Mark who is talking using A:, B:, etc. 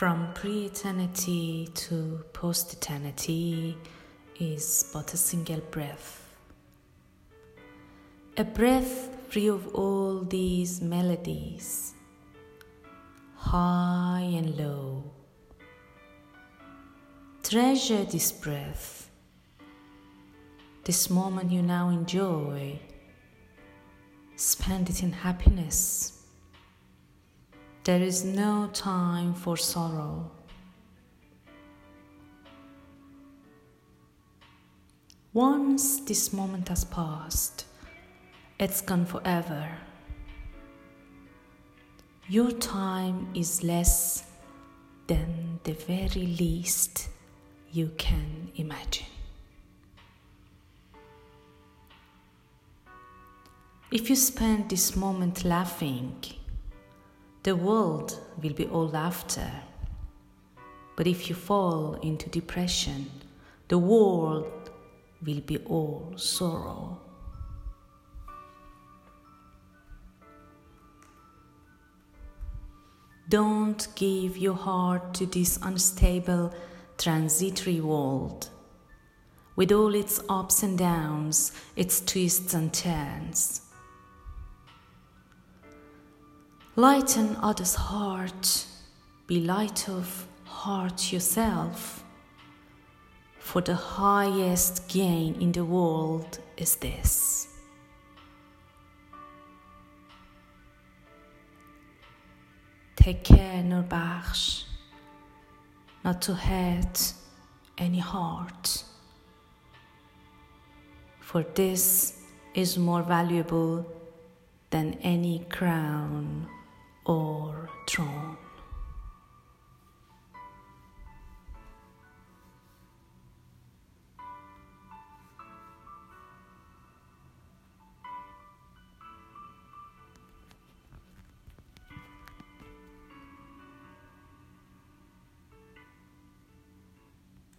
A: From pre eternity to post eternity is but a single breath. A breath free of all these melodies, high and low. Treasure this breath, this moment you now enjoy. Spend it in happiness there is no time for sorrow. Once this moment has passed, it's gone forever. Your time is less than the very least you can imagine. If you spend this moment laughing, the world will be all laughter. But if you fall into depression, the world will be all sorrow. Don't give your heart to this unstable, transitory world, with all its ups and downs, its twists and turns. Lighten others' heart, be light of heart yourself. For the highest gain in the world is this. Take care, Nurbakhsh, not to hurt any heart. For this is more valuable than any crown or throne.